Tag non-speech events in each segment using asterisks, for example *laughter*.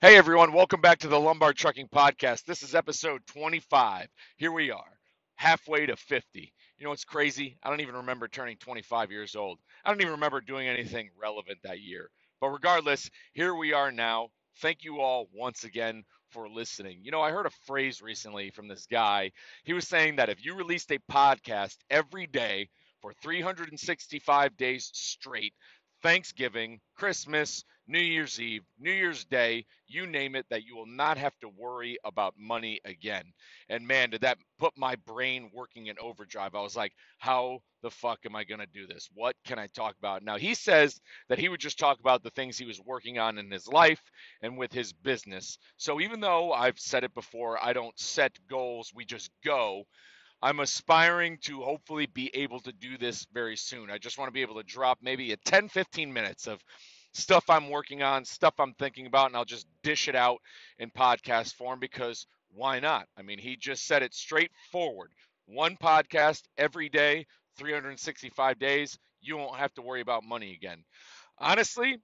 Hey everyone, welcome back to the Lombard Trucking Podcast. This is episode 25. Here we are, halfway to 50. You know what's crazy? I don't even remember turning 25 years old. I don't even remember doing anything relevant that year. But regardless, here we are now. Thank you all once again for listening. You know, I heard a phrase recently from this guy. He was saying that if you released a podcast every day for 365 days straight, Thanksgiving, Christmas, New Year's Eve, New Year's Day, you name it, that you will not have to worry about money again. And man, did that put my brain working in overdrive. I was like, how the fuck am I going to do this? What can I talk about? Now, he says that he would just talk about the things he was working on in his life and with his business. So even though I've said it before, I don't set goals, we just go. I'm aspiring to hopefully be able to do this very soon. I just want to be able to drop maybe a 10, 15 minutes of stuff I'm working on, stuff I'm thinking about, and I'll just dish it out in podcast form because why not? I mean, he just said it straightforward. One podcast every day, 365 days, you won't have to worry about money again. Honestly,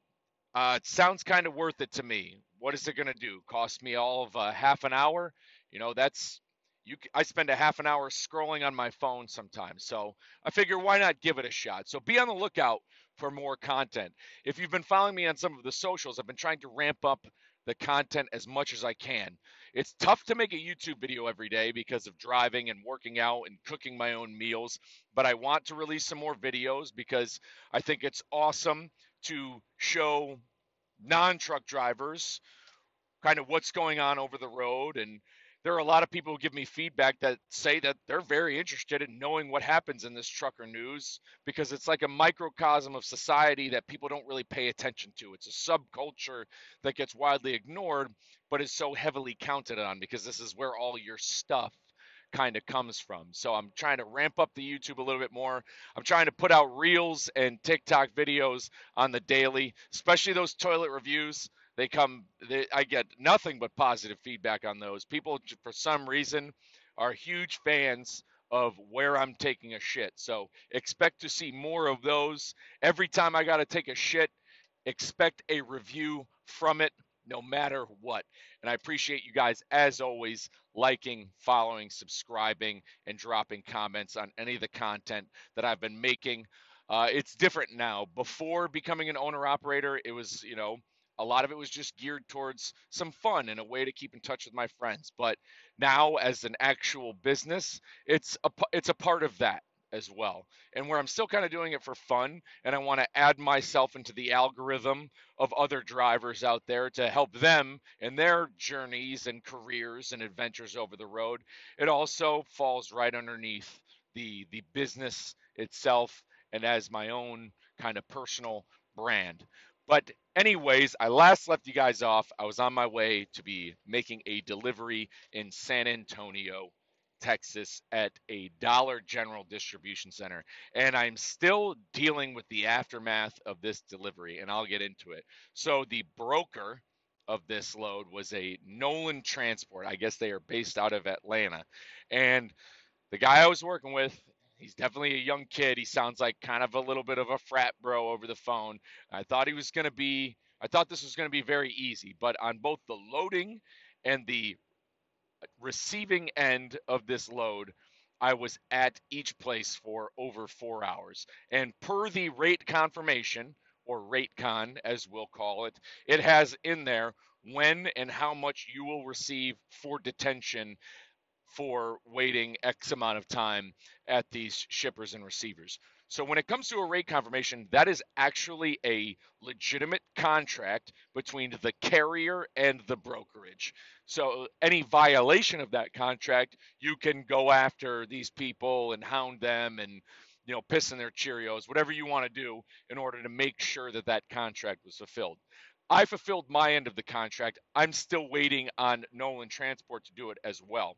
uh, it sounds kind of worth it to me. What is it going to do? Cost me all of uh, half an hour? You know, that's you. I spend a half an hour scrolling on my phone sometimes, so I figure why not give it a shot. So be on the lookout for more content. If you've been following me on some of the socials, I've been trying to ramp up the content as much as I can. It's tough to make a YouTube video every day because of driving and working out and cooking my own meals, but I want to release some more videos because I think it's awesome to show non truck drivers kind of what's going on over the road and there are a lot of people who give me feedback that say that they're very interested in knowing what happens in this trucker news because it's like a microcosm of society that people don't really pay attention to. It's a subculture that gets widely ignored, but is so heavily counted on because this is where all your stuff kind of comes from. So I'm trying to ramp up the YouTube a little bit more. I'm trying to put out reels and TikTok videos on the daily, especially those toilet reviews. They come, they, I get nothing but positive feedback on those. People, for some reason, are huge fans of where I'm taking a shit. So expect to see more of those. Every time I got to take a shit, expect a review from it no matter what. And I appreciate you guys, as always, liking, following, subscribing, and dropping comments on any of the content that I've been making. Uh, it's different now. Before becoming an owner operator, it was, you know, a lot of it was just geared towards some fun and a way to keep in touch with my friends but now as an actual business it's a it's a part of that as well. And where i'm still kind of doing it for fun and i want to add myself into the algorithm of other drivers out there to help them in their journeys and careers and adventures over the road it also falls right underneath the the business itself and as my own kind of personal brand but anyways, I last left you guys off. I was on my way to be making a delivery in San Antonio, Texas at a Dollar General distribution center. And I'm still dealing with the aftermath of this delivery, and I'll get into it. So the broker of this load was a Nolan Transport. I guess they are based out of Atlanta. And the guy I was working with He's definitely a young kid. He sounds like kind of a little bit of a frat bro over the phone. I thought he was going to be, I thought this was going to be very easy, but on both the loading and the receiving end of this load, I was at each place for over four hours. And per the rate confirmation, or rate con as we'll call it, it has in there when and how much you will receive for detention for waiting X amount of time at these shippers and receivers. So when it comes to a rate confirmation, that is actually a legitimate contract between the carrier and the brokerage. So any violation of that contract, you can go after these people and hound them and you know piss in their Cheerios, whatever you want to do in order to make sure that that contract was fulfilled. I fulfilled my end of the contract. I'm still waiting on Nolan Transport to do it as well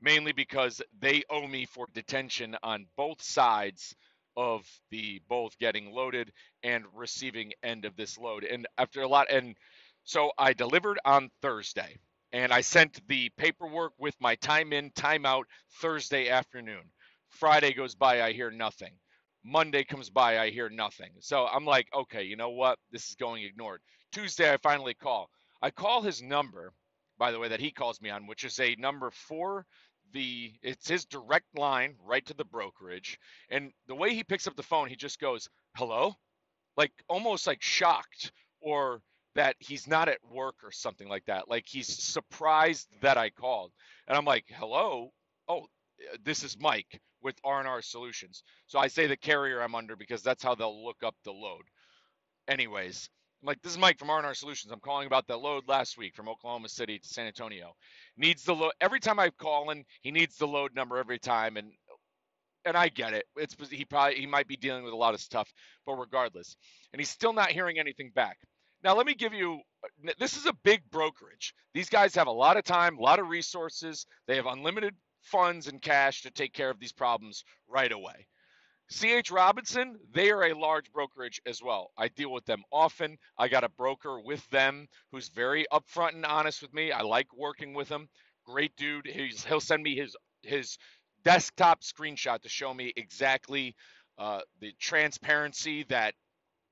mainly because they owe me for detention on both sides of the both getting loaded and receiving end of this load. And after a lot, and so I delivered on Thursday and I sent the paperwork with my time in, time out Thursday afternoon. Friday goes by, I hear nothing. Monday comes by, I hear nothing. So I'm like, okay, you know what? This is going ignored. Tuesday, I finally call. I call his number, by the way, that he calls me on, which is a number for the it's his direct line right to the brokerage. And the way he picks up the phone, he just goes, "Hello?" Like almost like shocked or that he's not at work or something like that. Like he's surprised that I called. And I'm like, "Hello? Oh, this is Mike with R&R Solutions." So I say the carrier I'm under because that's how they'll look up the load. Anyways, like, this is Mike from R&R Solutions. I'm calling about the load last week from Oklahoma City to San Antonio. Needs the load every time I call in. He needs the load number every time, and and I get it. It's he probably he might be dealing with a lot of stuff, but regardless, and he's still not hearing anything back. Now let me give you. This is a big brokerage. These guys have a lot of time, a lot of resources. They have unlimited funds and cash to take care of these problems right away. CH Robinson, they are a large brokerage as well. I deal with them often. I got a broker with them who's very upfront and honest with me. I like working with him. Great dude. He's, he'll send me his his desktop screenshot to show me exactly uh, the transparency that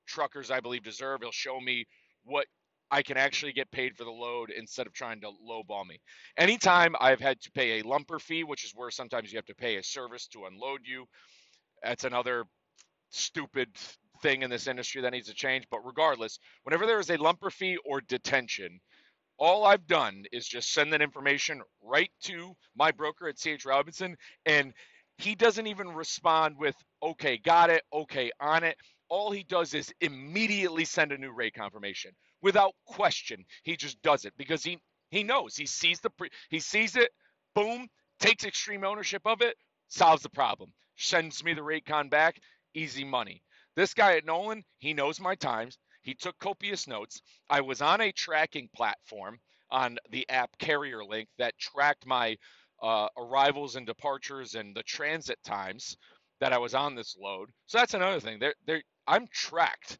truckers, I believe, deserve. He'll show me what I can actually get paid for the load instead of trying to lowball me. Anytime I've had to pay a lumper fee, which is where sometimes you have to pay a service to unload you, that's another stupid thing in this industry that needs to change. But regardless, whenever there is a lumper fee or detention, all I've done is just send that information right to my broker at CH Robinson, and he doesn't even respond with, okay, got it, okay, on it. All he does is immediately send a new rate confirmation without question. He just does it because he he knows he sees the pre, he sees it, boom, takes extreme ownership of it, solves the problem sends me the rate con back, easy money. This guy at Nolan, he knows my times. He took copious notes. I was on a tracking platform on the app Carrier Link that tracked my uh, arrivals and departures and the transit times that I was on this load. So that's another thing. There, there, I'm tracked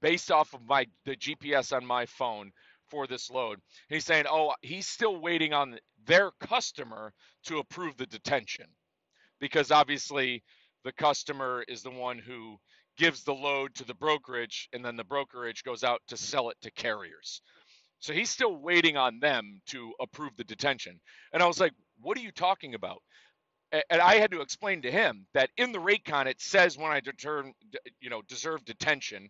based off of my the GPS on my phone for this load. He's saying, "Oh, he's still waiting on their customer to approve the detention." Because obviously the customer is the one who gives the load to the brokerage and then the brokerage goes out to sell it to carriers. So he's still waiting on them to approve the detention. And I was like, what are you talking about? And I had to explain to him that in the rate con it says when I determine, you know, deserve detention,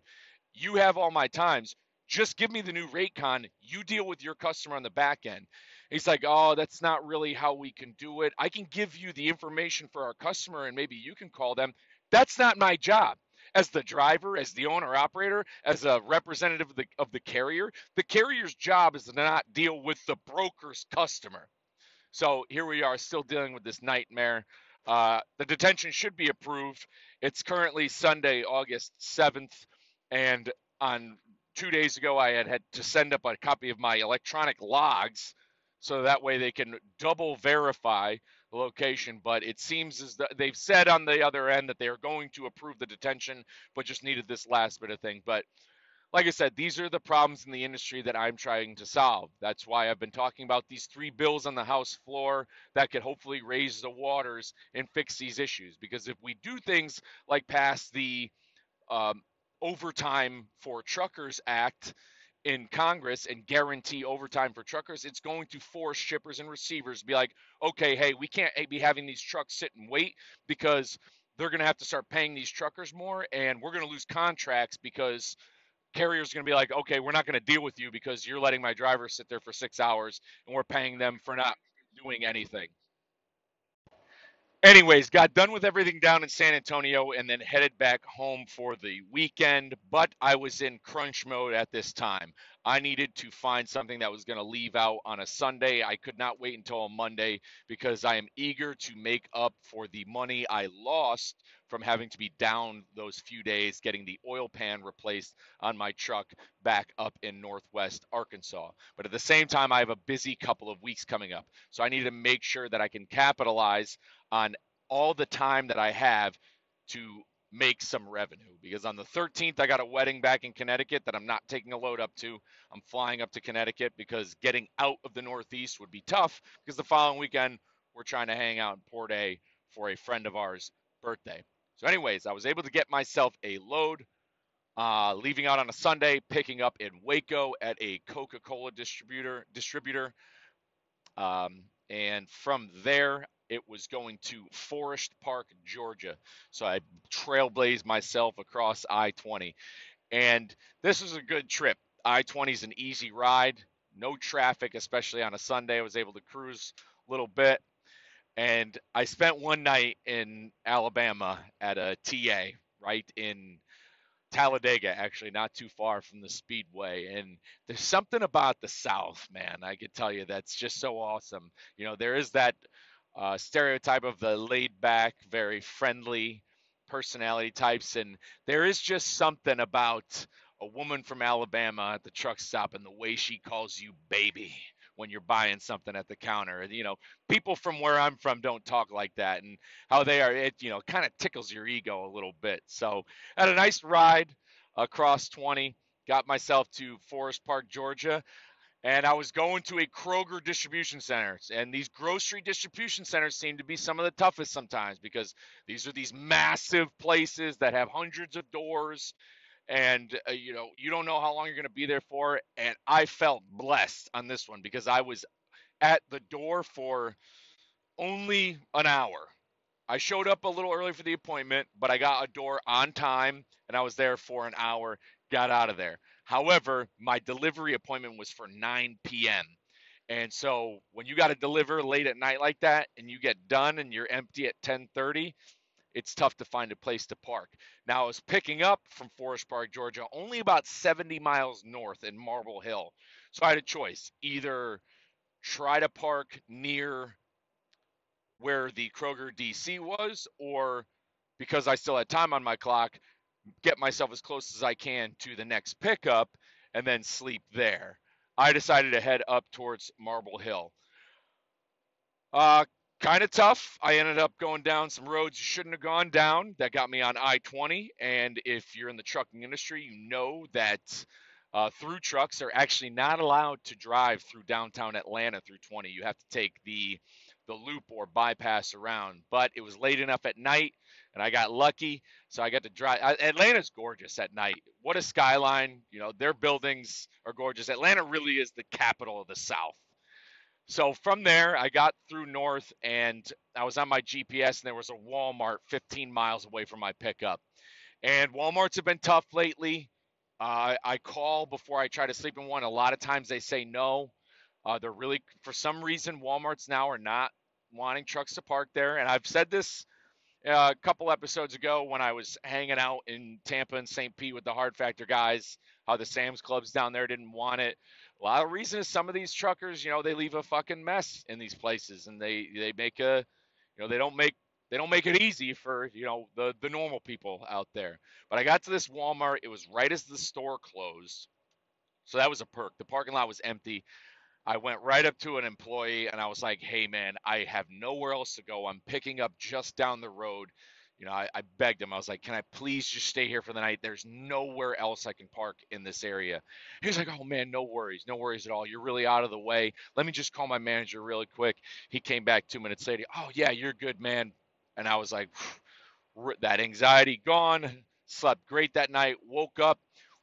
you have all my times. Just give me the new rate con. You deal with your customer on the back end. He's like, oh, that's not really how we can do it. I can give you the information for our customer and maybe you can call them. That's not my job. As the driver, as the owner operator, as a representative of the, of the carrier, the carrier's job is to not deal with the broker's customer. So here we are still dealing with this nightmare. Uh, the detention should be approved. It's currently Sunday, August 7th, and on two days ago, I had had to send up a copy of my electronic logs so that way they can double verify the location. But it seems as though they've said on the other end that they are going to approve the detention, but just needed this last bit of thing. But like I said, these are the problems in the industry that I'm trying to solve. That's why I've been talking about these three bills on the House floor that could hopefully raise the waters and fix these issues. Because if we do things like pass the um, Overtime for Truckers Act, in Congress and guarantee overtime for truckers, it's going to force shippers and receivers to be like, okay, hey, we can't be having these trucks sit and wait because they're going to have to start paying these truckers more and we're going to lose contracts because carriers going to be like, okay, we're not going to deal with you because you're letting my drivers sit there for six hours and we're paying them for not doing anything. Anyways, got done with everything down in San Antonio and then headed back home for the weekend. But I was in crunch mode at this time. I needed to find something that was going to leave out on a Sunday. I could not wait until a Monday because I am eager to make up for the money I lost from having to be down those few days getting the oil pan replaced on my truck back up in Northwest Arkansas. But at the same time, I have a busy couple of weeks coming up. So I need to make sure that I can capitalize on all the time that I have to make some revenue because on the 13th I got a wedding back in Connecticut that I'm not taking a load up to. I'm flying up to Connecticut because getting out of the Northeast would be tough because the following weekend we're trying to hang out in Port A for a friend of ours birthday. So anyways, I was able to get myself a load uh, leaving out on a Sunday, picking up in Waco at a Coca-Cola distributor distributor, um, and from there it was going to Forest Park, Georgia. So I trailblazed myself across I-20, and this was a good trip. I-20 is an easy ride, no traffic, especially on a Sunday. I was able to cruise a little bit. And I spent one night in Alabama at a TA, right in Talladega, actually, not too far from the Speedway. And there's something about the South, man. I could tell you that's just so awesome. You know, there is that uh, stereotype of the laid back, very friendly personality types. And there is just something about a woman from Alabama at the truck stop and the way she calls you baby when you're buying something at the counter. You know, people from where I'm from don't talk like that, and how they are, it you know, kind of tickles your ego a little bit. So, had a nice ride across 20. Got myself to Forest Park, Georgia. And I was going to a Kroger distribution center. And these grocery distribution centers seem to be some of the toughest sometimes because these are these massive places that have hundreds of doors and uh, you know you don't know how long you're going to be there for and i felt blessed on this one because i was at the door for only an hour i showed up a little early for the appointment but i got a door on time and i was there for an hour got out of there however my delivery appointment was for 9 p.m and so when you got to deliver late at night like that and you get done and you're empty at 10:30 it's tough to find a place to park. Now, I was picking up from Forest Park, Georgia, only about 70 miles north in Marble Hill. So I had a choice either try to park near where the Kroger DC was, or because I still had time on my clock, get myself as close as I can to the next pickup and then sleep there. I decided to head up towards Marble Hill. Uh, kind of tough. I ended up going down some roads you shouldn't have gone down. That got me on I 20. And if you're in the trucking industry, you know that uh, through trucks are actually not allowed to drive through downtown Atlanta through 20. You have to take the the loop or bypass around. But it was late enough at night, and I got lucky, so I got to drive. Atlanta's gorgeous at night. What a skyline! You know, their buildings are gorgeous. Atlanta really is the capital of the South. So from there, I got through north and I was on my GPS, and there was a Walmart 15 miles away from my pickup. And Walmarts have been tough lately. Uh, I call before I try to sleep in one. A lot of times they say no. Uh, they're really, for some reason, Walmarts now are not wanting trucks to park there. And I've said this Uh, a couple episodes ago when I was hanging out in Tampa and St. Pete with the Hard Factor guys, how the Sam's Clubs down there didn't want it. A lot of reason is some of these truckers, you know, they leave a fucking mess in these places, and they they make a, you know, they don't make they don't make it easy for you know the the normal people out there. But I got to this Walmart. It was right as the store closed, so that was a perk. The parking lot was empty. I went right up to an employee and I was like, "Hey man, I have nowhere else to go. I'm picking up just down the road you know, I, I, begged him. I was like, "Can I please just stay here for the night? There's nowhere else I can park in this area." He was like, "Oh man, no worries, no worries at all. You're really out of the way. Let me just call my manager really quick." He came back two minutes later. "Oh yeah, you're good, man." And I was like, *sighs* "That anxiety gone. Slept great that night. Woke up,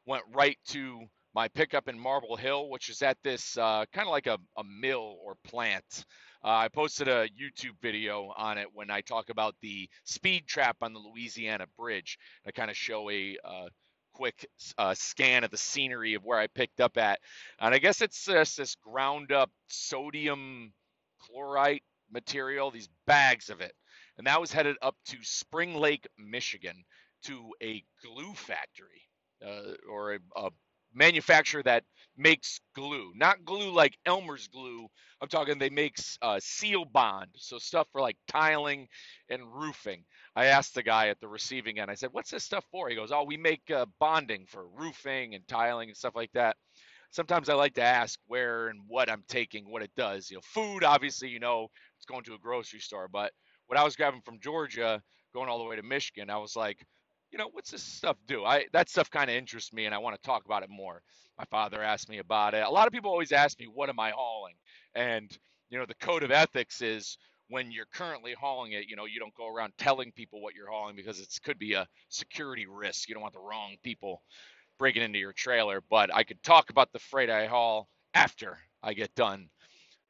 went right to my pickup in Marble Hill, which is at this uh, kind of like a, a mill or plant." Uh, I posted a YouTube video on it when I talk about the speed trap on the Louisiana Bridge. I kind of show a uh, quick uh, scan of the scenery of where I picked up at. And I guess it's just this ground up sodium chloride material, these bags of it. And that was headed up to Spring Lake, Michigan, to a glue factory uh, or a, a manufacturer that makes glue, not glue like Elmer's glue. I'm talking they make uh, seal bond, so stuff for like tiling and roofing. I asked the guy at the receiving end. I said, "What's this stuff for?" He goes, "Oh, we make uh, bonding for roofing and tiling and stuff like that." Sometimes I like to ask where and what I'm taking, what it does. You know, food, obviously, you know, it's going to a grocery store, but what I was grabbing from Georgia, going all the way to Michigan, I was like, you know, what's this stuff do? I that stuff kind of interests me, and I want to talk about it more. My father asked me about it. A lot of people always ask me, what am I hauling? And you know, the code of ethics is when you're currently hauling it, you know, you don't go around telling people what you're hauling because it could be a security risk. You don't want the wrong people breaking into your trailer. But I could talk about the freight I haul after I get done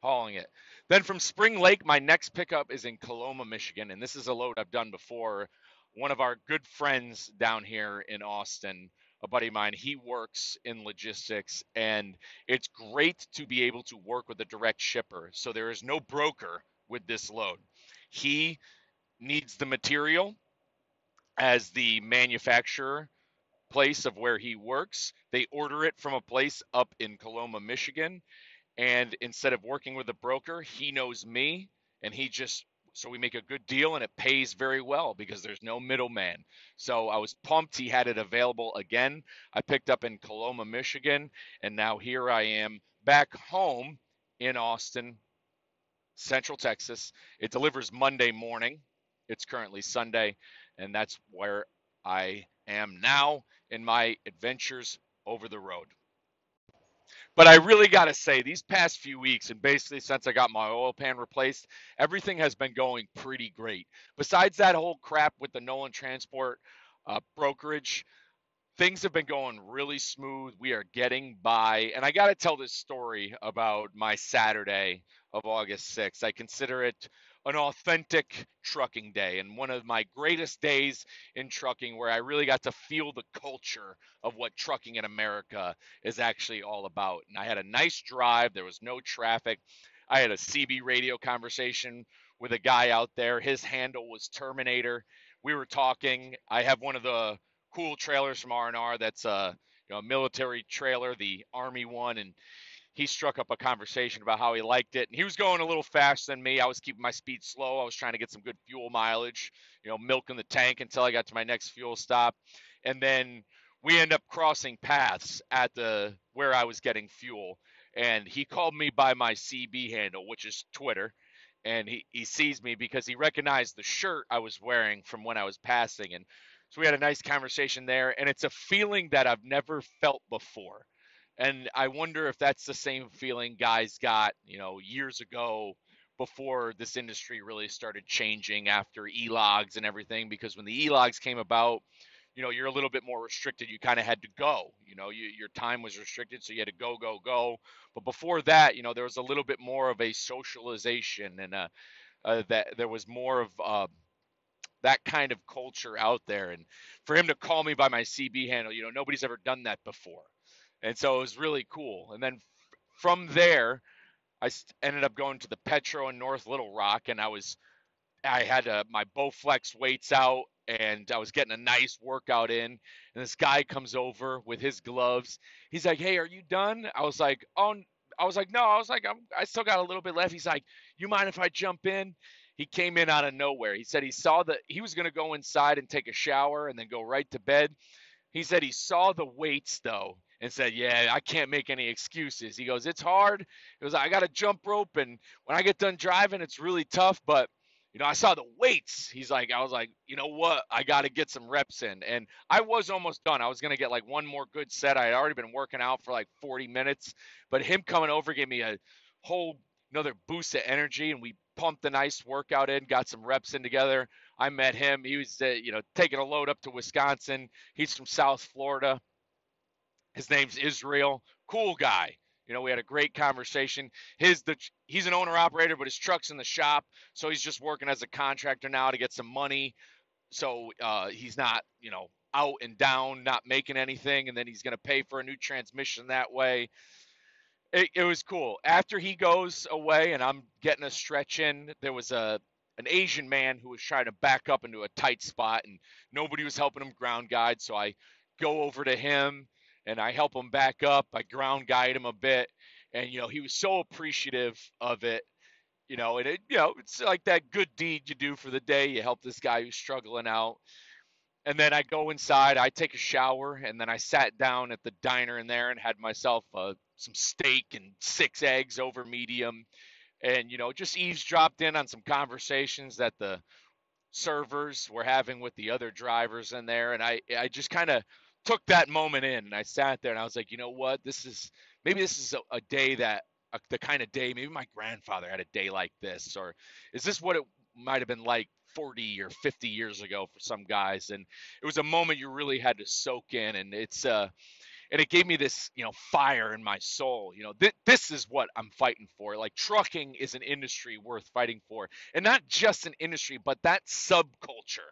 hauling it. Then from Spring Lake, my next pickup is in Coloma, Michigan, and this is a load I've done before. One of our good friends down here in Austin, a buddy of mine, he works in logistics, and it's great to be able to work with a direct shipper. So there is no broker with this load. He needs the material as the manufacturer place of where he works. They order it from a place up in Coloma, Michigan. And instead of working with a broker, he knows me and he just so we make a good deal and it pays very well because there's no middleman. So I was pumped he had it available again. I picked up in Coloma, Michigan, and now here I am back home in Austin, Central Texas. It delivers Monday morning. It's currently Sunday, and that's where I am now in my adventures over the road. But I really got to say, these past few weeks, and basically since I got my oil pan replaced, everything has been going pretty great. Besides that whole crap with the Nolan Transport uh, brokerage, things have been going really smooth. We are getting by. And I got to tell this story about my Saturday of August 6th. I consider it an authentic trucking day and one of my greatest days in trucking where I really got to feel the culture of what trucking in America is actually all about. And I had a nice drive, there was no traffic. I had a CB radio conversation with a guy out there. His handle was Terminator. We were talking. I have one of the cool trailers from R&R that's a you know, a military trailer, the Army one and he struck up a conversation about how he liked it. And he was going a little faster than me. I was keeping my speed slow. I was trying to get some good fuel mileage, you know, milking the tank until I got to my next fuel stop. And then we end up crossing paths at the where I was getting fuel. And he called me by my CB handle, which is Twitter. And he, he sees me because he recognized the shirt I was wearing from when I was passing. And so we had a nice conversation there. And it's a feeling that I've never felt before and I wonder if that's the same feeling guys got, you know, years ago before this industry really started changing after e-logs and everything. Because when the e-logs came about, you know, you're a little bit more restricted. You kind of had to go. You know, you, your time was restricted, so you had to go, go, go. But before that, you know, there was a little bit more of a socialization, and uh, uh, that there was more of uh, that kind of culture out there. And for him to call me by my CB handle, you know, nobody's ever done that before and so it was really cool. And then from there, I ended up going to the Petro in North Little Rock, and I was I had uh, my Bowflex weights out, and I was getting a nice workout in. And this guy comes over with his gloves. He's like, "Hey, are you done?" I was like, "Oh." I was like, no, I was like, I'm, I still got a little bit left. He's like, you mind if I jump in? He came in out of nowhere. He said he saw that he was going to go inside and take a shower and then go right to bed. He said he saw the weights though and said, "Yeah, I can't make any excuses." He goes, "It's hard." He goes, "I got to jump rope, and when I get done driving, it's really tough, but." You know, I saw the weights. He's like, I was like, you know what? I got to get some reps in. And I was almost done. I was to get like one more good set. I had already been working out for like 40 minutes, but him coming over gave me a whole another boost of energy. And we pumped a nice workout in, got some reps in together. I met him. He was, uh, you know, taking a load up to Wisconsin. He's from South Florida. His name's Israel. Cool guy. You know, we had a great conversation. His the he's an owner operator, but his truck's in the shop, so he's just working as a contractor now to get some money. So uh, he's not, you know, out and down, not making anything, and then he's going to pay for a new transmission that way. It, it was cool. After he goes away, and I'm getting a stretch in, there was a an Asian man who was trying to back up into a tight spot, and nobody was helping him ground guide. So I go over to him and I help him back up. I ground guide him a bit, and you know he was so appreciative of it. You know, and it you know it's like that good deed you do for the day. You help this guy who's struggling out, and then I go inside. I take a shower, and then I sat down at the diner in there and had myself uh, some steak and six eggs over medium, and you know just eavesdropped in on some conversations that the servers were having with the other drivers in there, and I I just kind of took that moment in and I sat there and I was like, you know what? This is maybe this is a, a day that a, the kind of day maybe my grandfather had a day like this, or is this what it might have been like 40 or 50 years ago for some guys? And it was a moment you really had to soak in, and it's uh, and it gave me this you know fire in my soul you know th- this is what i'm fighting for like trucking is an industry worth fighting for and not just an industry but that subculture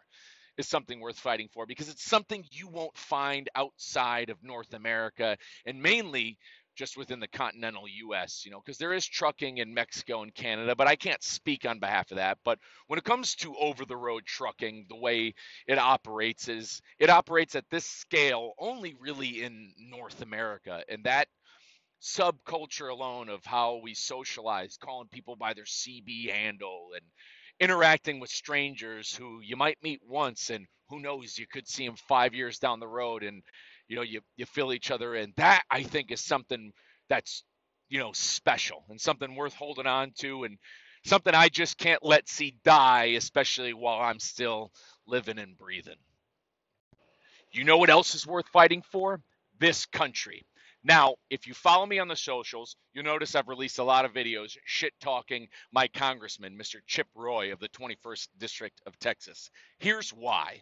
is something worth fighting for because it's something you won't find outside of north america and mainly just within the continental US, you know, because there is trucking in Mexico and Canada, but I can't speak on behalf of that. But when it comes to over the road trucking, the way it operates is it operates at this scale only really in North America. And that subculture alone of how we socialize, calling people by their CB handle and interacting with strangers who you might meet once and who knows you could see them five years down the road and you know you you fill each other. In that i think is something that's you know special and something worth holding on to and something i just can't let see die especially while i'm still living and breathing. You know what else is worth fighting for? This country now, if you follow me on the socials, you'll notice I've released a lot of videos shit talking my congressman, Mr. Chip Roy of the 21st District of Texas. Here's why.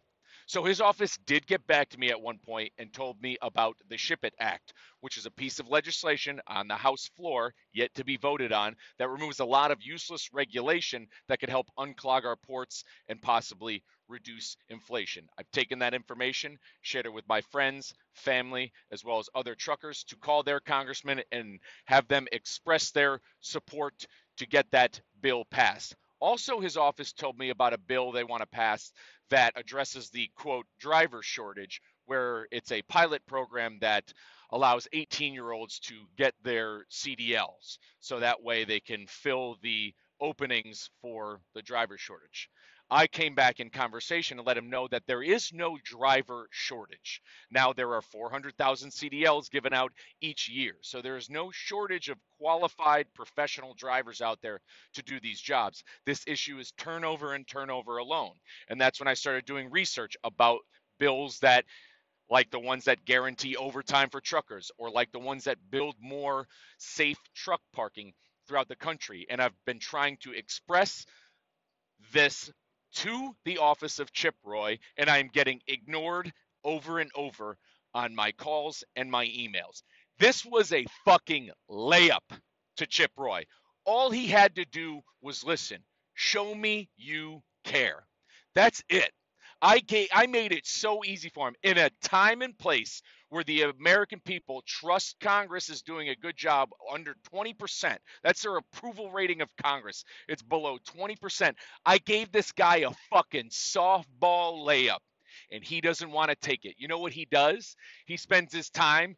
So his office did get back to me at one point and told me about the Ship It Act, which is a piece of legislation on the House floor yet to be voted on that removes a lot of useless regulation that could help unclog our ports and possibly reduce inflation. I've taken that information, shared it with my friends, family, as well as other truckers to call their congressman and have them express their support to get that bill passed. Also, his office told me about a bill they want to pass that addresses the quote driver shortage, where it's a pilot program that allows 18 year olds to get their CDLs. So that way they can fill the openings for the driver shortage. I came back in conversation and let him know that there is no driver shortage. Now, there are 400,000 CDLs given out each year. So there is no shortage of qualified professional drivers out there to do these jobs. This issue is turnover and turnover alone. And that's when I started doing research about bills that like the ones that guarantee overtime for truckers or like the ones that build more safe truck parking throughout the country. And I've been trying to express this to the office of Chip Roy, and I'm getting ignored over and over on my calls and my emails. This was a fucking layup to Chip Roy. All he had to do was listen. Show me you care. That's it. I gave, I made it so easy for him in a time and place where the American people trust Congress is doing a good job under 20%. That's their approval rating of Congress. It's below 20%. I gave this guy a fucking softball layup and he doesn't want to take it. You know what he does? He spends his time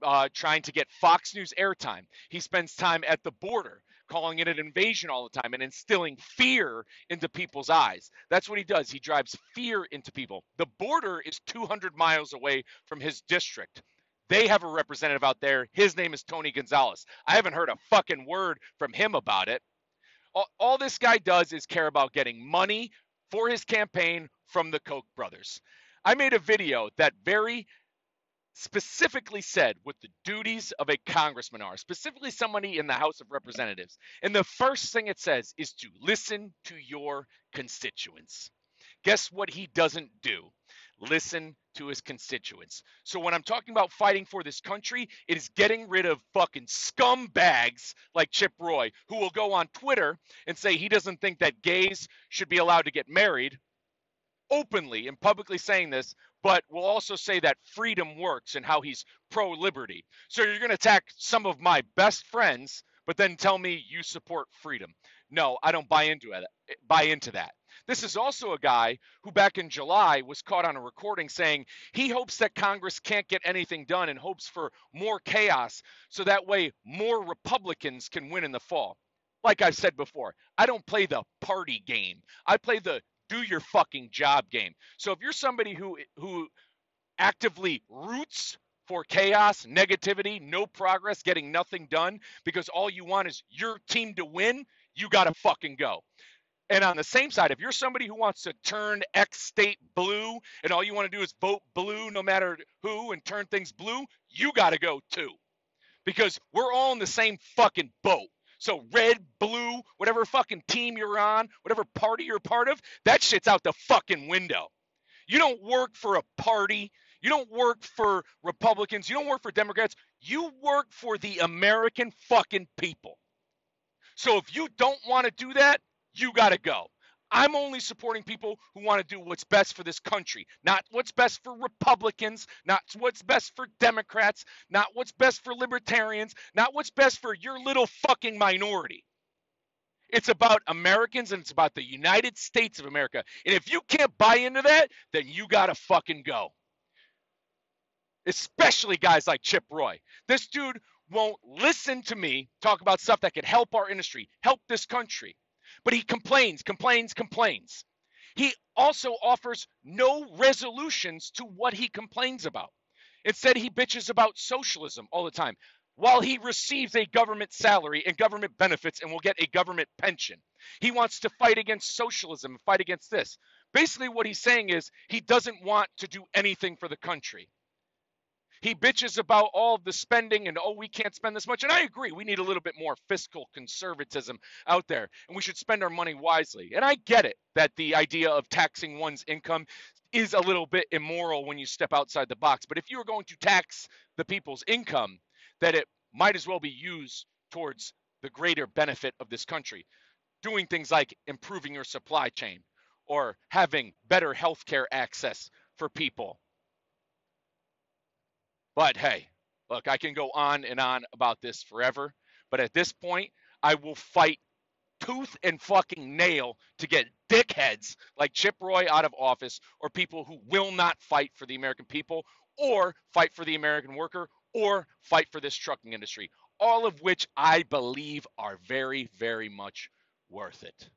uh, trying to get Fox News airtime. He spends time at the border calling it an invasion all the time and instilling fear into people's eyes. That's what he does. He drives fear into people. The border is 200 miles away from his district. They have a representative out there. His name is Tony Gonzales. I haven't heard a fucking word from him about it. All, all this guy does is care about getting money for his campaign from the Koch brothers. I made a video that very specifically said what the duties of a congressman are, specifically somebody in the House of Representatives. And the first thing it says is to listen to your constituents. Guess what he doesn't do? Listen to his constituents. So when I'm talking about fighting for this country, it is getting rid of fucking scumbags like Chip Roy, who will go on Twitter and say he doesn't think that gays should be allowed to get married openly and publicly saying this but we'll also say that freedom works and how he's pro liberty. So you're going to attack some of my best friends, but then tell me you support freedom. No, I don't buy into it. Buy into that. This is also a guy who back in July was caught on a recording saying he hopes that Congress can't get anything done and hopes for more chaos so that way more Republicans can win in the fall. Like I've said before, I don't play the party game. I play the do your fucking job game. So if you're somebody who who actively roots for chaos, negativity, no progress, getting nothing done because all you want is your team to win, you got to fucking go. And on the same side, if you're somebody who wants to turn X state blue and all you want to do is vote blue no matter who and turn things blue, you got to go too because we're all in the same fucking boat. So red, blue, whatever fucking team you're on, whatever party you're part of, that shit's out the fucking window. You don't work for a party. You don't work for Republicans. You don't work for Democrats. You work for the American fucking people. So if you don't want to do that, you got to go. I'm only supporting people who want to do what's best for this country, not what's best for Republicans, not what's best for Democrats, not what's best for libertarians, not what's best for your little fucking minority. It's about Americans and it's about the United States of America. And if you can't buy into that, then you got to fucking go. Especially guys like Chip Roy. This dude won't listen to me talk about stuff that could help our industry, help this country. But he complains, complains, complains. He also offers no resolutions to what he complains about. Instead, he bitches about socialism all the time while he receives a government salary and government benefits and will get a government pension. He wants to fight against socialism and fight against this. Basically, what he's saying is he doesn't want to do anything for the country. He bitches about all the spending and, oh, we can't spend this much. And I agree, we need a little bit more fiscal conservatism out there, and we should spend our money wisely. And I get it that the idea of taxing one's income is a little bit immoral when you step outside the box. But if you are going to tax the people's income, that it might as well be used towards the greater benefit of this country. Doing things like improving your supply chain or having better healthcare access for people but hey, look, I can go on and on about this forever. But at this point, I will fight tooth and fucking nail to get dickheads like Chip Roy out of office or people who will not fight for the American people or fight for the American worker or fight for this trucking industry. All of which I believe are very, very much worth it.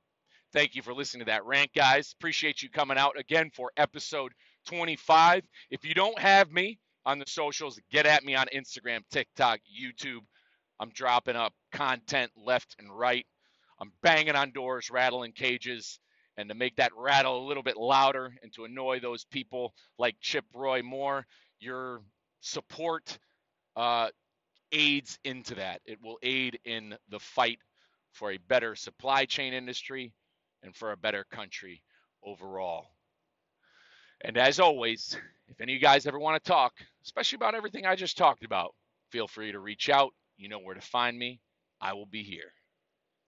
Thank you for listening to that rant, guys. Appreciate you coming out again for episode 25. If you don't have me, on the socials. Get at me on Instagram, TikTok, YouTube. I'm dropping up content left and right. I'm banging on doors, rattling cages. And to make that rattle a little bit louder and to annoy those people like Chip Roy more, your support uh, aids into that. It will aid in the fight for a better supply chain industry and for a better country overall. And as always, if any of you guys ever want to talk, especially about everything I just talked about, feel free to reach out. You know where to find me. I will be here.